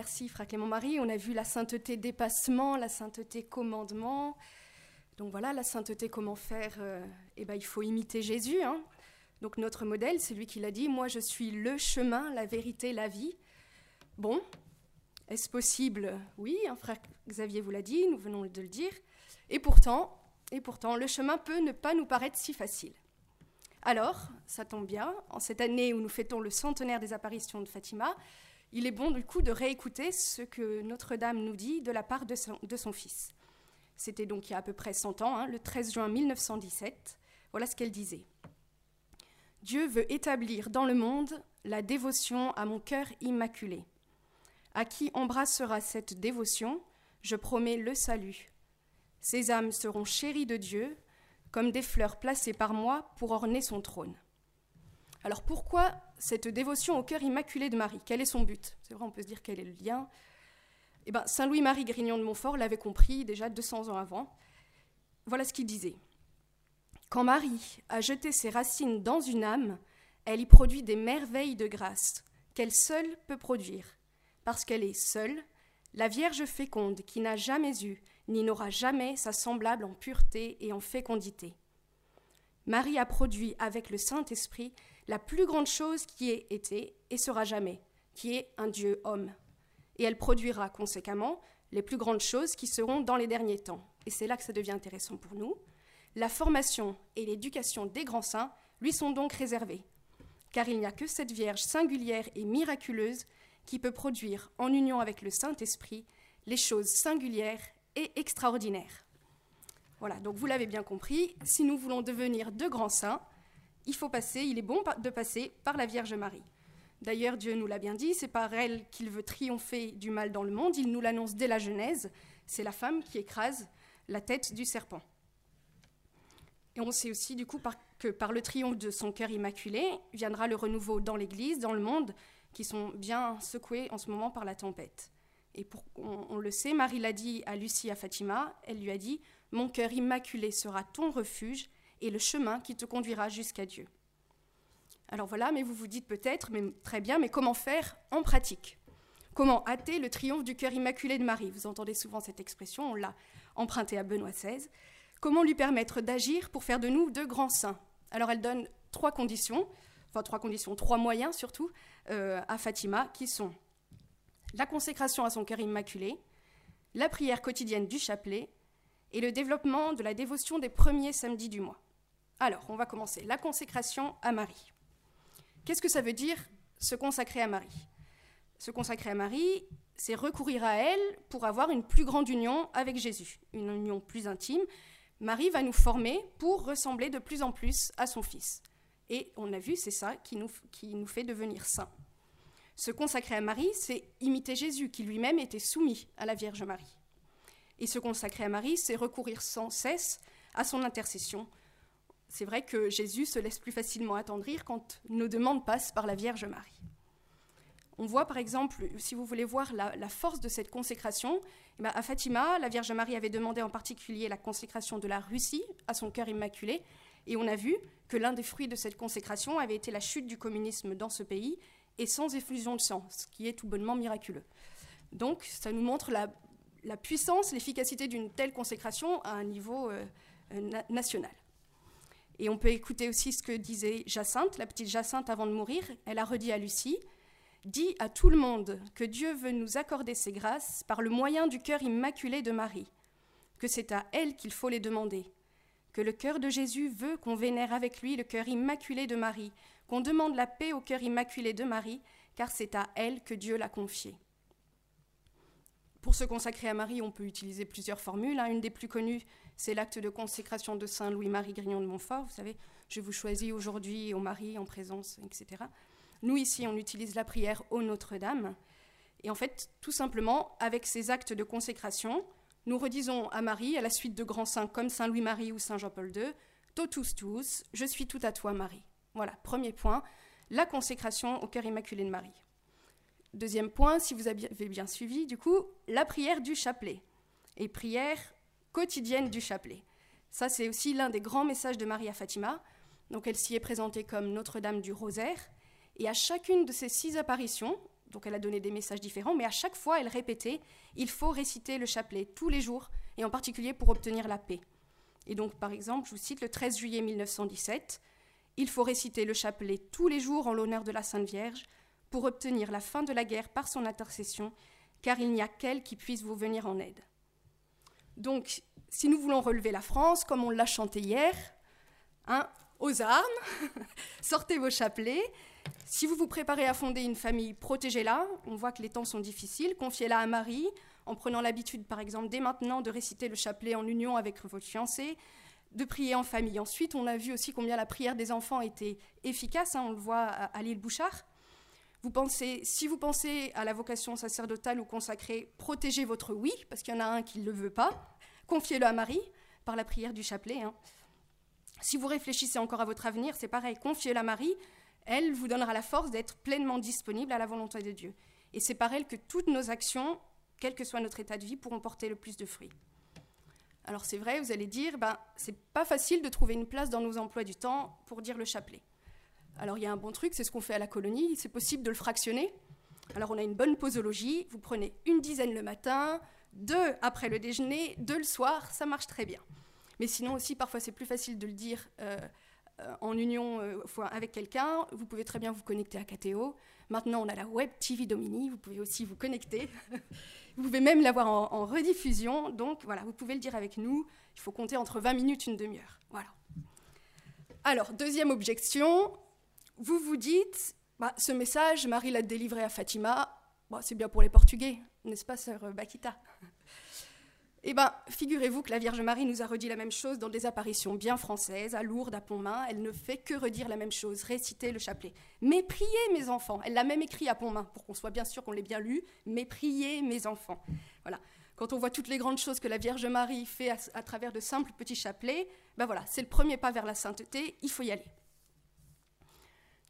merci Frère Clément-Marie. On a vu la sainteté dépassement, la sainteté commandement. Donc voilà, la sainteté, comment faire euh, Eh ben, il faut imiter Jésus. Hein. Donc notre modèle, c'est lui qui l'a dit, moi je suis le chemin, la vérité, la vie. Bon, est-ce possible? Oui, un frère Xavier vous l'a dit, nous venons de le dire. Et pourtant, et pourtant, le chemin peut ne pas nous paraître si facile. Alors, ça tombe bien, en cette année où nous fêtons le centenaire des apparitions de Fatima, il est bon du coup de réécouter ce que Notre-Dame nous dit de la part de son, fils. C'était donc il y a à peu près 100 ans, hein, le 13 juin 1917. Voilà ce qu'elle disait. Dieu veut établir dans le monde la dévotion à mon cœur immaculé. À qui embrassera cette dévotion, je promets le salut. Ces âmes seront chéries de Dieu, comme des fleurs placées par moi pour orner son trône. Alors pourquoi cette dévotion au cœur immaculé de Marie Quel est son but? C'est vrai, on peut se dire quel est le lien. Eh ben, Saint Louis-Marie Grignon de Montfort l'avait compris déjà 200 ans avant. Voilà ce qu'il disait. Quand Marie a jeté ses racines dans une âme, elle y produit des merveilles de grâce qu'elle seule peut produire, parce qu'elle est seule, la Vierge féconde qui n'a jamais eu ni n'aura jamais sa semblable en pureté et en fécondité. Marie a produit avec le Saint-Esprit la plus grande chose qui ait été et sera jamais, qui est un Dieu homme. Et elle produira conséquemment les plus grandes choses qui seront dans les derniers temps. Et c'est là que ça devient intéressant pour nous. La formation et l'éducation des grands saints lui sont donc réservées, car il n'y a que cette Vierge singulière et miraculeuse qui peut produire, en union avec le Saint-Esprit, les choses singulières et extraordinaires. Voilà, donc vous l'avez bien compris, si nous voulons devenir de grands saints, il faut passer, il est bon de passer par la Vierge Marie. D'ailleurs, Dieu nous l'a bien dit, c'est par elle qu'il veut triompher du mal dans le monde, il nous l'annonce dès la Genèse, c'est la femme qui écrase la tête du serpent. Et on sait aussi du coup que par le triomphe de son cœur immaculé viendra le renouveau dans l'Église, dans le monde, qui sont bien secoués en ce moment par la tempête. Et pour, on, le sait, Marie l'a dit à Lucie, à Fatima, elle lui a dit Mon cœur immaculé sera ton refuge et le chemin qui te conduira jusqu'à Dieu. Alors voilà, mais vous vous dites peut-être, mais très bien, mais comment faire en pratique? Comment hâter le triomphe du cœur immaculé de Marie? Vous entendez souvent cette expression, on l'a empruntée à Benoît XVI. Comment lui permettre d'agir pour faire de nous de grands saints? Alors elle donne trois conditions, enfin trois conditions, trois moyens surtout, euh, à Fatima, qui sont la consécration à son cœur immaculé, la prière quotidienne du chapelet et le développement de la dévotion des premiers samedis du mois. Alors, on va commencer. La consécration à Marie. Qu'est-ce que ça veut dire se consacrer à Marie? Se consacrer à Marie, c'est recourir à elle pour avoir une plus grande union avec Jésus, une union plus intime. Marie va nous former pour ressembler de plus en plus à son Fils. Et on a vu, c'est ça qui nous, qui nous fait devenir saints. Se consacrer à Marie, c'est imiter Jésus, qui lui-même était soumis à la Vierge Marie. Et se consacrer à Marie, c'est recourir sans cesse à son intercession. C'est vrai que Jésus se laisse plus facilement attendrir quand nos demandes passent par la Vierge Marie. On voit par exemple, si vous voulez voir la, force de cette consécration, eh ben, à Fatima, la Vierge Marie avait demandé en particulier la consécration de la Russie à son cœur immaculé, et on a vu que l'un des fruits de cette consécration avait été la chute du communisme dans ce pays et sans effusion de sang, ce qui est tout bonnement miraculeux. Donc ça nous montre la, puissance, l'efficacité d'une telle consécration à un niveau euh, national. Et on peut écouter aussi ce que disait Jacinthe, la petite Jacinthe avant de mourir. Elle a redit à Lucie Dis à tout le monde que Dieu veut nous accorder ses grâces par le moyen du cœur immaculé de Marie, que c'est à elle qu'il faut les demander, que le cœur de Jésus veut qu'on vénère avec lui le cœur immaculé de Marie, qu'on demande la paix au cœur immaculé de Marie, car c'est à elle que Dieu l'a confié. Pour se consacrer à Marie, on peut utiliser plusieurs formules. Hein. Une des plus connues, c'est l'acte de consécration de Saint Louis-Marie Grignon de Montfort. Vous savez, je vous choisis aujourd'hui au Marie en présence, etc. Nous, ici, on utilise la prière au Notre-Dame. Et en fait, tout simplement, avec ces actes de consécration, nous redisons à Marie, à la suite de grands saints comme Saint Louis-Marie ou Saint Jean-Paul II, Totus tous, je suis tout à toi, Marie. Voilà, premier point, la consécration au cœur immaculé de Marie. Deuxième point, si vous avez bien suivi, du coup, la prière du chapelet et prière quotidienne du chapelet. Ça, c'est aussi l'un des grands messages de Marie à Fatima. Donc, elle s'y est présentée comme Notre-Dame du Rosaire. Et à chacune de ces six apparitions, Donc elle a donné des messages différents, mais à chaque fois, elle répétait, il faut réciter le chapelet tous les jours, et en particulier pour obtenir la paix. Et donc, par exemple, je vous cite le 13 juillet 1917, il faut réciter le chapelet tous les jours en l'honneur de la Sainte Vierge pour obtenir la fin de la guerre par son intercession, car il n'y a qu'elle qui puisse vous venir en aide. Donc, si nous voulons relever la France, comme on l'a chanté hier, hein, aux armes, sortez vos chapelets. Si vous vous préparez à fonder une famille, protégez-la. On voit que les temps sont difficiles. Confiez-la à Marie, en prenant l'habitude, par exemple, dès maintenant, de réciter le chapelet en union avec votre fiancé, de prier en famille. Ensuite, on a vu aussi combien la prière des enfants était efficace. Hein, on le voit à, l'île Bouchard. Si vous pensez à la vocation sacerdotale ou consacrée, protégez votre oui, parce qu'il y en a un qui ne le veut pas. Confiez-le à Marie par la prière du chapelet. Hein. Si vous réfléchissez encore à votre avenir, c'est pareil, confiez-le à Marie. Elle vous donnera la force d'être pleinement disponible à la volonté de Dieu. Et c'est par elle que toutes nos actions, quel que soit notre état de vie, pourront porter le plus de fruits. Alors c'est vrai, vous allez dire, ben, c'est pas facile de trouver une place dans nos emplois du temps pour dire le chapelet. Alors il y a un bon truc, c'est ce qu'on fait à la colonie, c'est possible de le fractionner. Alors on a une bonne posologie, vous prenez une dizaine le matin, deux après le déjeuner, deux le soir, ça marche très bien. Mais sinon aussi, parfois c'est plus facile de le dire euh, euh, en union euh, avec quelqu'un. Vous pouvez très bien vous connecter à KTO. Maintenant, on a la Web TV Domini, vous pouvez aussi vous connecter. vous pouvez même l'avoir en, en, rediffusion. Donc voilà, vous pouvez le dire avec nous. Il faut compter entre 20 minutes, une demi-heure. Voilà. Alors, deuxième objection, vous vous dites, bah, ce message, Marie l'a délivré à Fatima, bah, c'est bien pour les Portugais, n'est-ce pas, sœur Bakita? Eh bien, figurez-vous que la Vierge Marie nous a redit la même chose dans des apparitions bien françaises, à Lourdes, à Pontmain. Elle ne fait que redire la même chose, réciter le chapelet. Mais priez, mes enfants. Elle l'a même écrit à Pontmain, pour qu'on soit bien sûr qu'on l'ait bien lu. Mais priez, mes enfants. Voilà. Quand on voit toutes les grandes choses que la Vierge Marie fait à, travers de simples petits chapelets, ben voilà, c'est le premier pas vers la sainteté. Il faut y aller.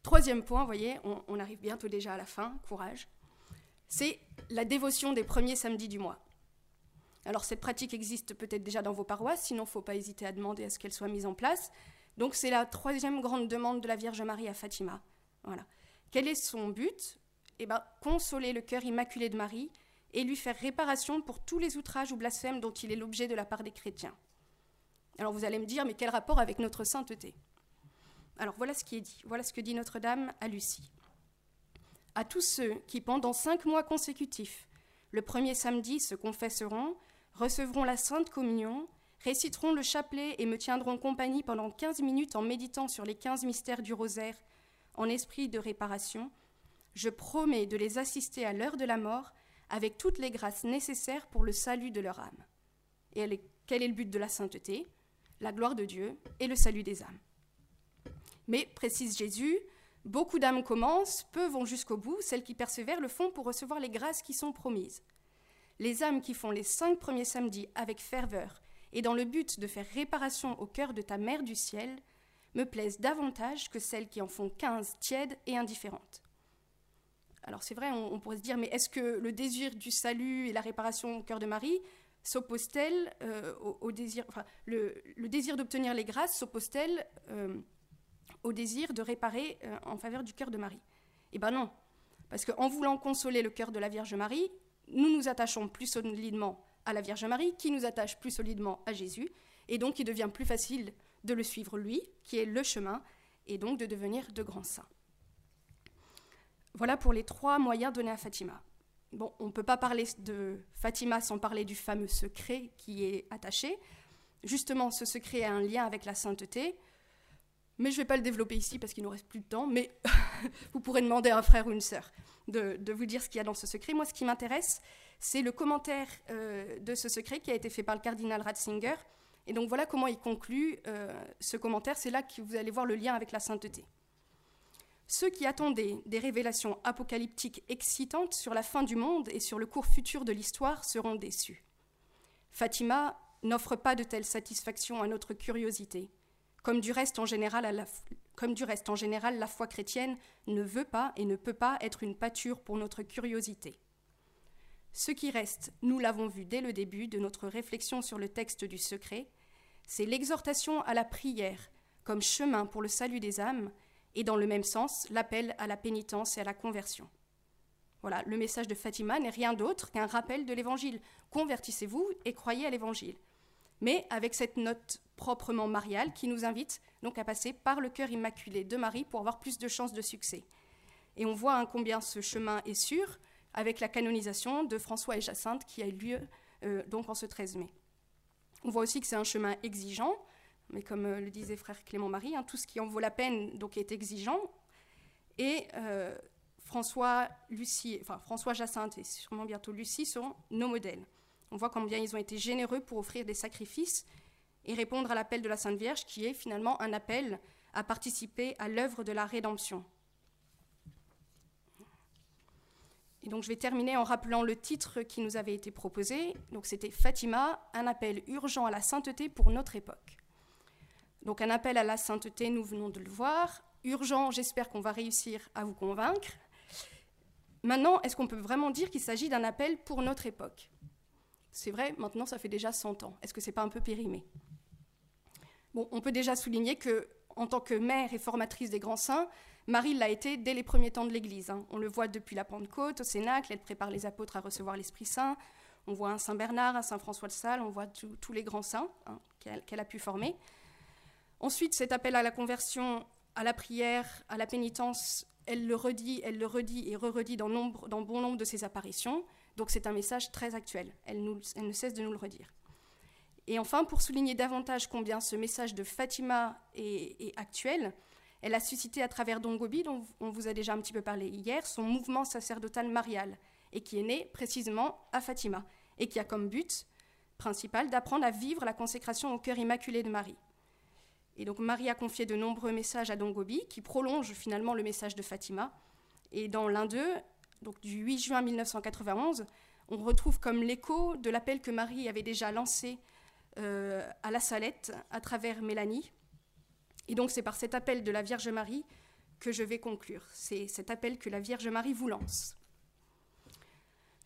Troisième point, vous voyez, on, arrive bientôt déjà à la fin, courage, c'est la dévotion des premiers samedis du mois. Alors cette pratique existe peut-être déjà dans vos paroisses, sinon il ne faut pas hésiter à demander à ce qu'elle soit mise en place. Donc c'est la troisième grande demande de la Vierge Marie à Fatima. Voilà. Quel est son but? Eh bien, consoler le cœur immaculé de Marie et lui faire réparation pour tous les outrages ou blasphèmes dont il est l'objet de la part des chrétiens. Alors vous allez me dire, mais quel rapport avec notre sainteté? Alors voilà ce qui est dit, voilà ce que dit Notre-Dame à Lucie. À tous ceux qui, pendant cinq mois consécutifs, le premier samedi se confesseront, recevront la Sainte Communion, réciteront le chapelet et me tiendront compagnie pendant quinze minutes en méditant sur les quinze mystères du rosaire en esprit de réparation, je promets de les assister à l'heure de la mort avec toutes les grâces nécessaires pour le salut de leur âme. Et quel est le but de la sainteté? La gloire de Dieu et le salut des âmes. Mais, précise Jésus, beaucoup d'âmes commencent, peu vont jusqu'au bout, celles qui persévèrent le font pour recevoir les grâces qui sont promises. Les âmes qui font les cinq premiers samedis avec ferveur et dans le but de faire réparation au cœur de ta mère du ciel me plaisent davantage que celles qui en font quinze tièdes et indifférentes. Alors c'est vrai, on, pourrait se dire, mais est-ce que le désir du salut et la réparation au cœur de Marie s'oppose-t-elle euh, au, désir, enfin, le, désir d'obtenir les grâces s'oppose-t-elle euh, au désir de réparer euh, en faveur du cœur de Marie Eh bien non, parce qu'en voulant consoler le cœur de la Vierge Marie, nous nous attachons plus solidement à la Vierge Marie, qui nous attache plus solidement à Jésus, et donc il devient plus facile de le suivre lui, qui est le chemin, et donc de devenir de grands saints. Voilà pour les trois moyens donnés à Fatima. Bon, on ne peut pas parler de Fatima sans parler du fameux secret qui est attaché. Justement, ce secret a un lien avec la sainteté. Mais je ne vais pas le développer ici parce qu'il nous reste plus de temps. Mais vous pourrez demander à un frère ou une sœur de, vous dire ce qu'il y a dans ce secret. Moi, ce qui m'intéresse, c'est le commentaire euh, de ce secret qui a été fait par le cardinal Ratzinger. Et donc voilà comment il conclut euh, ce commentaire. C'est là que vous allez voir le lien avec la sainteté. Ceux qui attendaient des révélations apocalyptiques excitantes sur la fin du monde et sur le cours futur de l'histoire seront déçus. Fatima n'offre pas de telles satisfactions à notre curiosité. Comme du, reste en général la, foi chrétienne ne veut pas et ne peut pas être une pâture pour notre curiosité. Ce qui reste, nous l'avons vu dès le début de notre réflexion sur le texte du secret, c'est l'exhortation à la prière comme chemin pour le salut des âmes, et dans le même sens, l'appel à la pénitence et à la conversion. Voilà, le message de Fatima n'est rien d'autre qu'un rappel de l'évangile. Convertissez-vous et croyez à l'évangile. Mais avec cette note proprement mariale qui nous invite donc à passer par le cœur immaculé de Marie pour avoir plus de chances de succès. Et on voit hein, combien ce chemin est sûr avec la canonisation de François et Jacinthe qui a eu lieu euh, donc en ce 13 mai. On voit aussi que c'est un chemin exigeant, mais comme euh, le disait frère Clément Marie, hein, tout ce qui en vaut la peine donc est exigeant. Et euh, François, Lucie, enfin François Jacinthe et sûrement bientôt Lucie sont nos modèles. On voit combien ils ont été généreux pour offrir des sacrifices et répondre à l'appel de la Sainte Vierge, qui est finalement un appel à participer à l'œuvre de la rédemption. Et donc je vais terminer en rappelant le titre qui nous avait été proposé. Donc c'était Fatima, un appel urgent à la sainteté pour notre époque. Donc un appel à la sainteté, nous venons de le voir. Urgent, j'espère qu'on va réussir à vous convaincre. Maintenant, est-ce qu'on peut vraiment dire qu'il s'agit d'un appel pour notre époque? C'est vrai, maintenant ça fait déjà 100 ans. Est-ce que c'est pas un peu périmé? On peut déjà souligner que en tant que mère et formatrice des grands saints, Marie l'a été dès les premiers temps de l'Église. Hein. On le voit depuis la Pentecôte, au Cénacle, elle prépare les apôtres à recevoir l'Esprit Saint. On voit un Saint Bernard, un Saint François de Sales, on voit tous les grands saints hein, qu'elle a pu former. Ensuite, cet appel à la conversion, à la prière, à la pénitence, elle le redit, elle le redit et re-redit dans, bon nombre de ses apparitions. Donc c'est un message très actuel. Elle, ne cesse de nous le redire. Et enfin, pour souligner davantage combien ce message de Fatima est actuel, elle a suscité à travers Don Gobi, dont on vous a déjà un petit peu parlé hier, son mouvement sacerdotal marial, et qui est né précisément à Fatima, et qui a comme but principal d'apprendre à vivre la consécration au cœur immaculé de Marie. Et donc Marie a confié de nombreux messages à Don Gobi, qui prolongent finalement le message de Fatima. Et dans l'un d'eux, donc du 8 juin 1991, on retrouve comme l'écho de l'appel que Marie avait déjà lancé à la Salette à travers Mélanie, et donc c'est par cet appel de la Vierge Marie que je vais conclure. C'est cet appel que la Vierge Marie vous lance.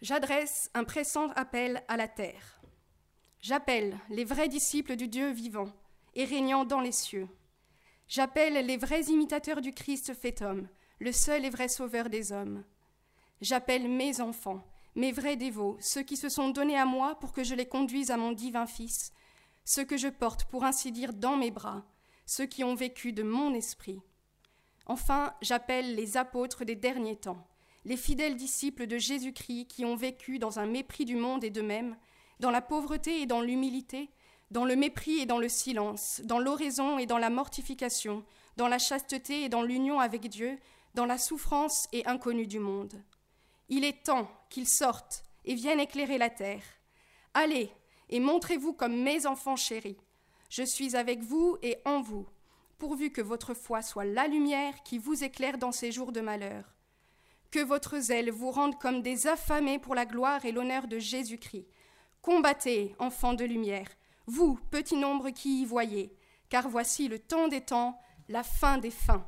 J'adresse un pressant appel à la terre. J'appelle les vrais disciples du Dieu vivant et régnant dans les cieux. J'appelle les vrais imitateurs du Christ fait homme, le seul et vrai sauveur des hommes. J'appelle mes enfants, mes vrais dévots, ceux qui se sont donnés à moi pour que je les conduise à mon divin Fils, ceux que je porte pour ainsi dire dans mes bras, ceux qui ont vécu de mon esprit. Enfin, j'appelle les apôtres des derniers temps, les fidèles disciples de Jésus-Christ qui ont vécu dans un mépris du monde et d'eux-mêmes, dans la pauvreté et dans l'humilité, dans le mépris et dans le silence, dans l'oraison et dans la mortification, dans la chasteté et dans l'union avec Dieu, dans la souffrance et inconnue du monde. Il est temps qu'ils sortent et viennent éclairer la terre. Allez et montrez-vous comme mes enfants chéris. Je suis avec vous et en vous, pourvu que votre foi soit la lumière qui vous éclaire dans ces jours de malheur. Que votre zèle vous rende comme des affamés pour la gloire et l'honneur de Jésus-Christ. Combattez, enfants de lumière, vous, petit nombre qui y voyez, car voici le temps des temps, la fin des fins.